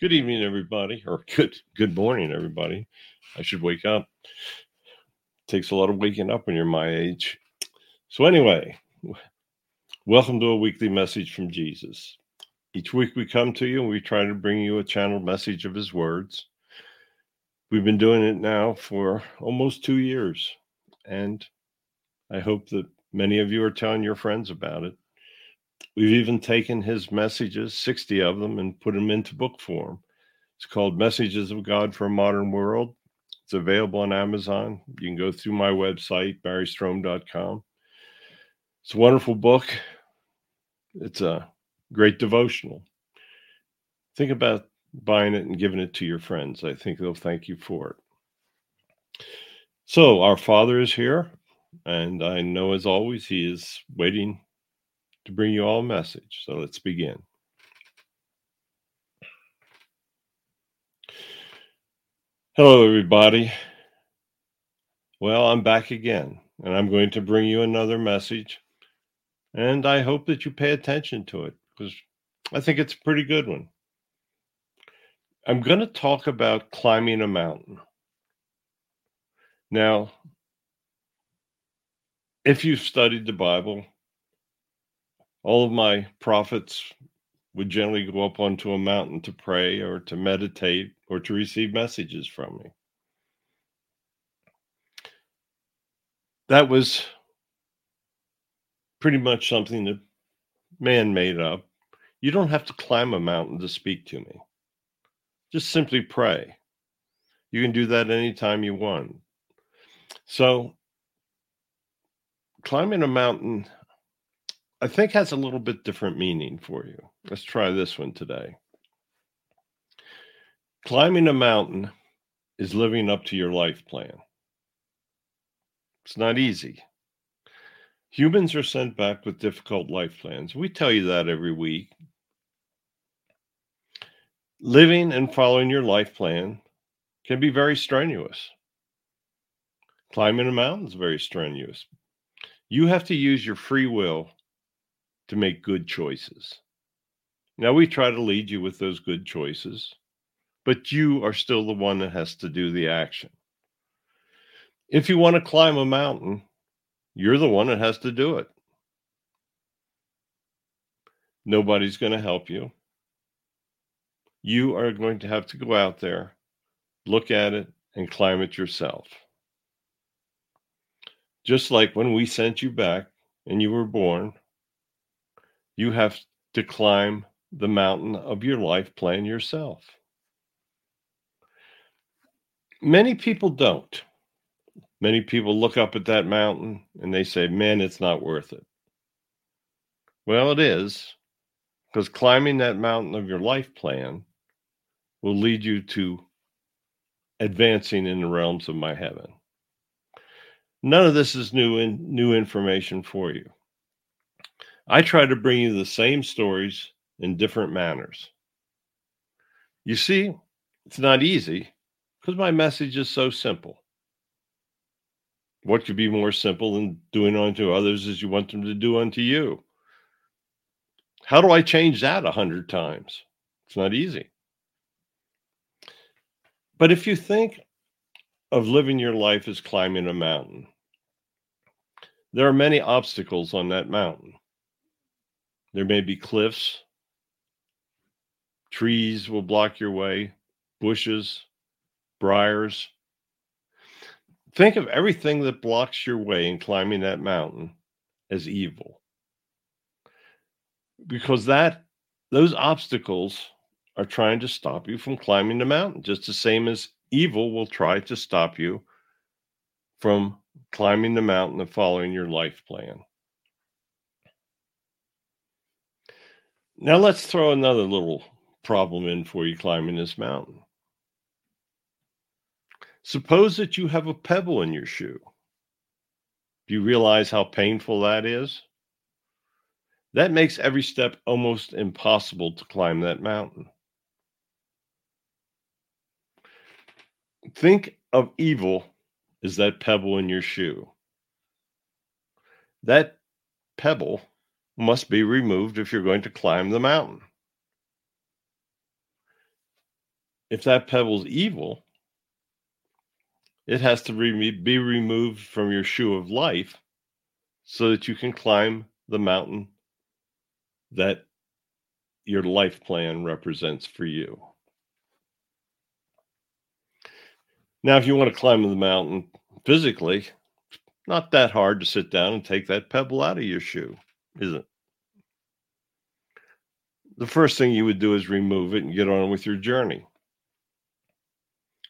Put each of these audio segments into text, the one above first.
Good evening, everybody, or good good morning, everybody. I should wake up. Takes a lot of waking up when you're my age. So anyway, welcome to a weekly message from Jesus. Each week we come to you and we try to bring you a channeled message of his words. We've been doing it now for almost 2 years and I hope that many of you are telling your friends about it. We've even taken his messages, 60 of them, and put them into book form. It's called Messages of God for a Modern World. It's available on Amazon. You can go through my website, barrystrohm.com. It's a wonderful book. It's a great devotional. Think about buying it and giving it to your friends. I think they'll thank you for it. So, our Father is here, and I know as always, He is waiting to bring you all a message. So let's begin. Hello, everybody. Well, I'm back again, and I'm going to bring you another message. And I hope that you pay attention to it because I think it's a pretty good one. I'm going to talk about climbing a mountain. Now, if you've studied the Bible, all of my prophets would generally go up onto a mountain to pray or to meditate or to receive messages from me. That was pretty much something that man made up. You don't have to climb a mountain to speak to me. Just simply pray. You can do that anytime you want. So, climbing a mountain I think has a little bit different meaning for you. Mm. Let's try this one today. Climbing a mountain is living up to your life plan. It's not easy. Humans are sent back with difficult life plans. We tell you that every week. Living and following your life plan can be very strenuous. Climbing a mountain is very strenuous. You have to use your free will to make good choices. Now, we try to lead you with those good choices, but you are still the one that has to do the action. If you want to climb a mountain, you're the one that has to do it. Nobody's going to help you. You are going to have to go out there, look at it, and climb it yourself. Just like when we sent you back and you were born, you have to climb the mountain of your life plan yourself. Many people don't. Many people look up at that mountain and they say, man, it's not worth it. Well, it is, because climbing that mountain of your life plan will lead you to advancing in the realms of my heaven. None of this is new in, new information for you. I try to bring you the same stories in different manners. You see, it's not easy because my message is so simple. What could be more simple than doing unto others as you want them to do unto you? How do I change that a hundred times? It's not easy. But if you think of living your life as climbing a mountain, there are many obstacles on that mountain. There may be cliffs, trees will block your way, bushes, briars. Think of everything that blocks your way in climbing that mountain as evil. Because that those obstacles are trying to stop you from climbing the mountain, just the same as evil will try to stop you from climbing the mountain and following your life plan. Now let's throw another little problem in for you climbing this mountain. Suppose that you have a pebble in your shoe. Do you realize how painful that is? That makes every step almost impossible to climb that mountain. Think of evil as that pebble in your shoe. That pebble must be removed if you're going to climb the mountain. if that pebble's evil, it has to re- be removed from your shoe of life so that you can climb the mountain that your life plan represents for you. Now, if you want to climb the mountain physically, not that hard to sit down and take that pebble out of your shoe, is it? The first thing you would do is remove it and get on with your journey.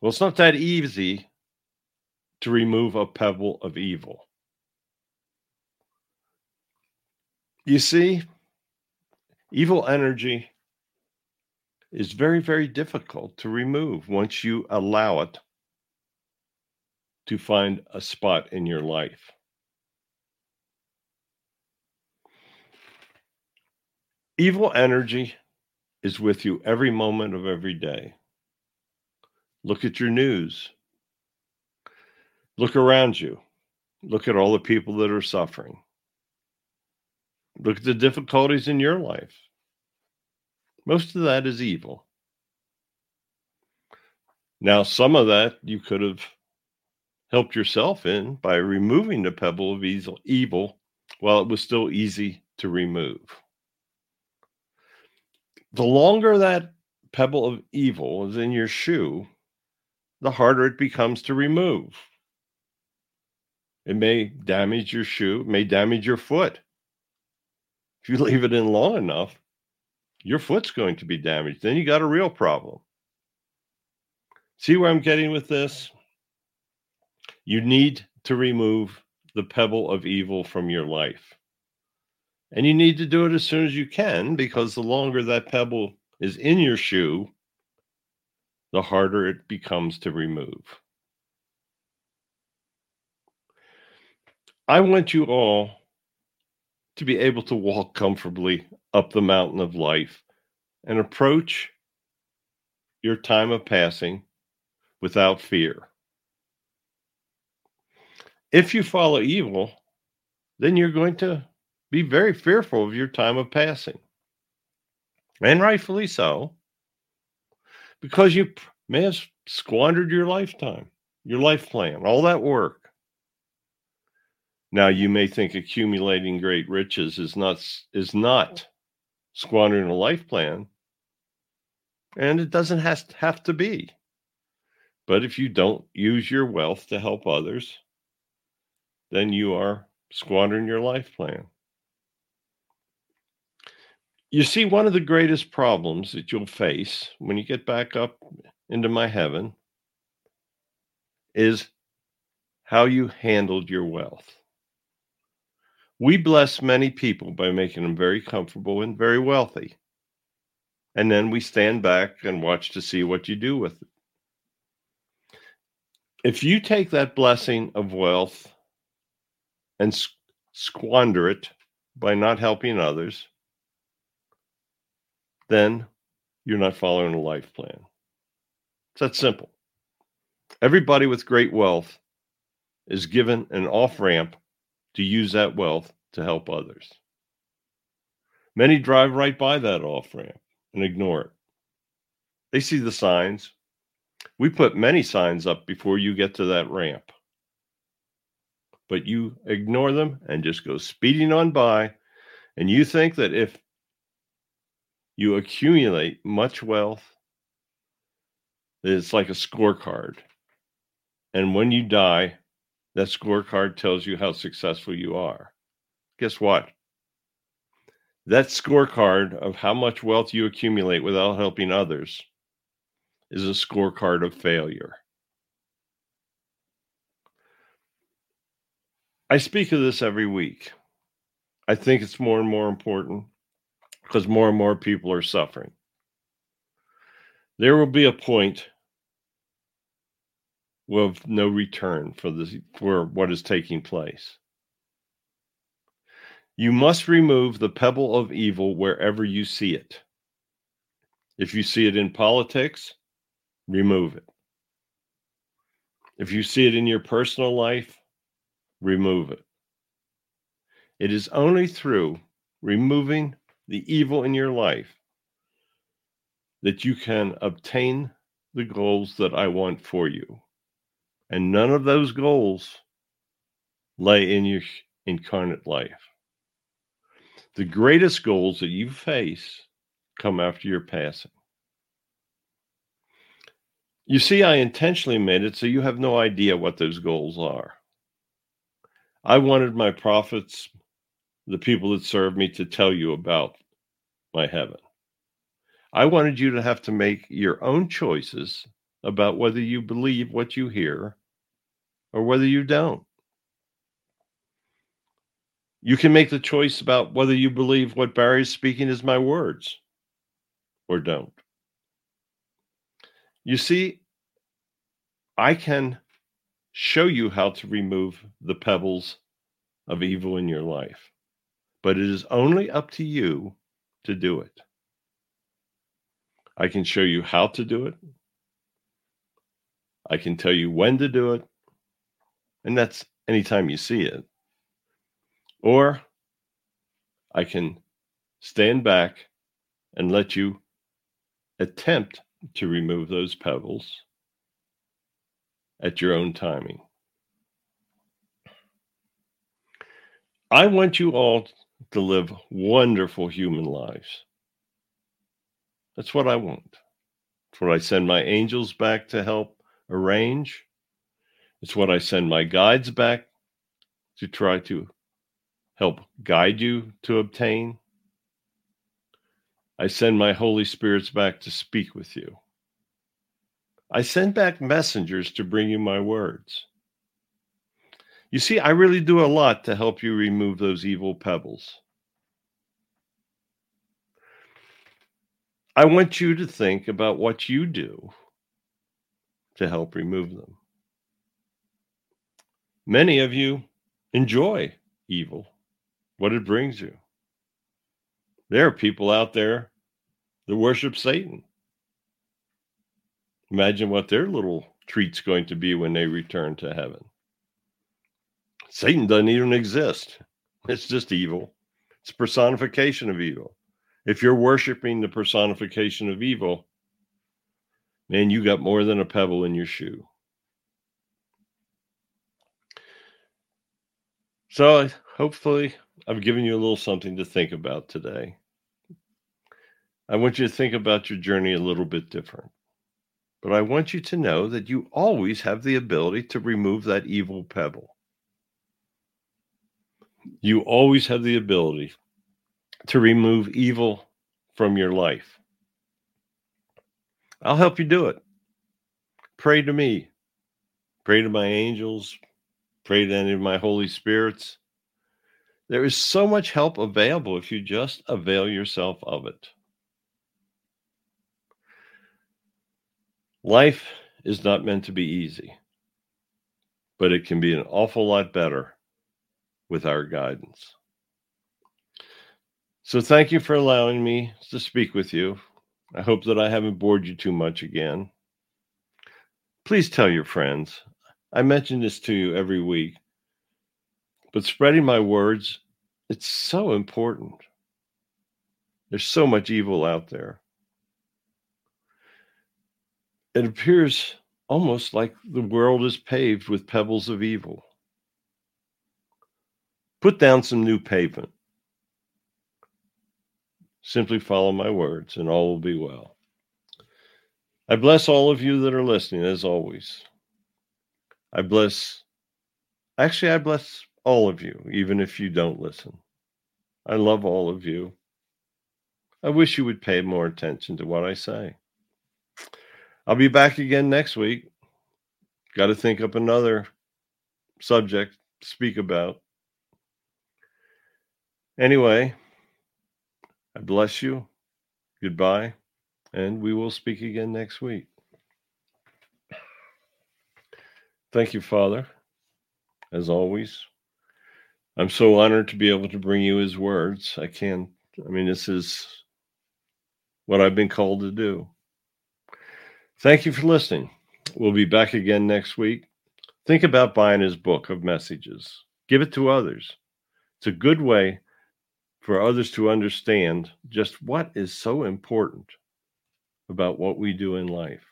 Well, it's not that easy to remove a pebble of evil. You see, evil energy is very, very difficult to remove once you allow it to find a spot in your life. Evil energy is with you every moment of every day. Look at your news. Look around you. Look at all the people that are suffering. Look at the difficulties in your life. Most of that is evil. Now, some of that you could have helped yourself in by removing the pebble of evil while it was still easy to remove. The longer that pebble of evil is in your shoe, the harder it becomes to remove. It may damage your shoe, may damage your foot. If you leave it in long enough, your foot's going to be damaged. Then you got a real problem. See where I'm getting with this? You need to remove the pebble of evil from your life. And you need to do it as soon as you can because the longer that pebble is in your shoe, the harder it becomes to remove. I want you all to be able to walk comfortably up the mountain of life and approach your time of passing without fear. If you follow evil, then you're going to be very fearful of your time of passing. And rightfully so, because you may have squandered your lifetime, your life plan, all that work. Now you may think accumulating great riches is not is not squandering a life plan, and it doesn't to, have to be. But if you don't use your wealth to help others, then you are squandering your life plan. You see, one of the greatest problems that you'll face when you get back up into my heaven is how you handled your wealth. We bless many people by making them very comfortable and very wealthy. And then we stand back and watch to see what you do with it. If you take that blessing of wealth and squander it by not helping others, then you're not following a life plan. It's that simple. Everybody with great wealth is given an off ramp to use that wealth to help others. Many drive right by that off ramp and ignore it. They see the signs. We put many signs up before you get to that ramp but you ignore them and just go speeding on by. And you think that if you accumulate much wealth, it's like a scorecard. And when you die, that scorecard tells you how successful you are. Guess what? That scorecard of how much wealth you accumulate without helping others is a scorecard of failure. I speak of this every week. I think it's more and more important because more and more people are suffering. There will be a point of no return for this for what is taking place. You must remove the pebble of evil wherever you see it. If you see it in politics, remove it. If you see it in your personal life, remove it. It is only through removing the evil in your life that you can obtain the goals that I want for you. And none of those goals lay in your incarnate life. The greatest goals that you face come after your passing. You see, I intentionally made it so you have no idea what those goals are. I wanted my prophets, the people that serve me, to tell you about my heaven. I wanted you to have to make your own choices about whether you believe what you hear or whether you don't. You can make the choice about whether you believe what Barry is speaking is my words or don't. You see, I can show you how to remove the pebbles of evil in your life, but it is only up to you to do it. I can show you how to do it. I can tell you when to do it. And that's anytime you see it. Or I can stand back and let you attempt to remove those pebbles at your own timing. I want you all to live wonderful human lives. That's what I want. It's what I send my angels back to help arrange. It's what I send my guides back to try to help guide you to obtain. I send my Holy Spirits back to speak with you. I send back messengers to bring you my words. You see, I really do a lot to help you remove those evil pebbles. I want you to think about what you do to help remove them. Many of you enjoy evil, what it brings you. There are people out there that worship Satan. Imagine what their little treat's going to be when they return to heaven. Satan doesn't even exist. It's just evil. It's personification of evil. If you're worshiping the personification of evil, man, you got more than a pebble in your shoe. So hopefully, I've given you a little something to think about today. I want you to think about your journey a little bit different. But I want you to know that you always have the ability to remove that evil pebble. You always have the ability to remove evil from your life. I'll help you do it. Pray to me. Pray to my angels. Pray to any of my Holy Spirits. There is so much help available if you just avail yourself of it. Life is not meant to be easy, but it can be an awful lot better with our guidance. So thank you for allowing me to speak with you. I hope that I haven't bored you too much again. Please tell your friends. I mention this to you every week. But spreading my words, it's so important. There's so much evil out there. It appears almost like the world is paved with pebbles of evil. Put down some new pavement. Simply follow my words, and all will be well. I bless all of you that are listening, as always. I bless, actually, I bless all of you, even if you don't listen. I love all of you. I wish you would pay more attention to what I say. I'll be back again next week. Got to think up another subject to speak about. Anyway, I bless you. Goodbye. And we will speak again next week. Thank you, Father, as always. I'm so honored to be able to bring you his words. I can't, I mean, this is what I've been called to do. Thank you for listening. We'll be back again next week. Think about buying his book of messages, give it to others. It's a good way for others to understand just what is so important about what we do in life.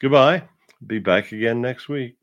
Goodbye. Be back again next week.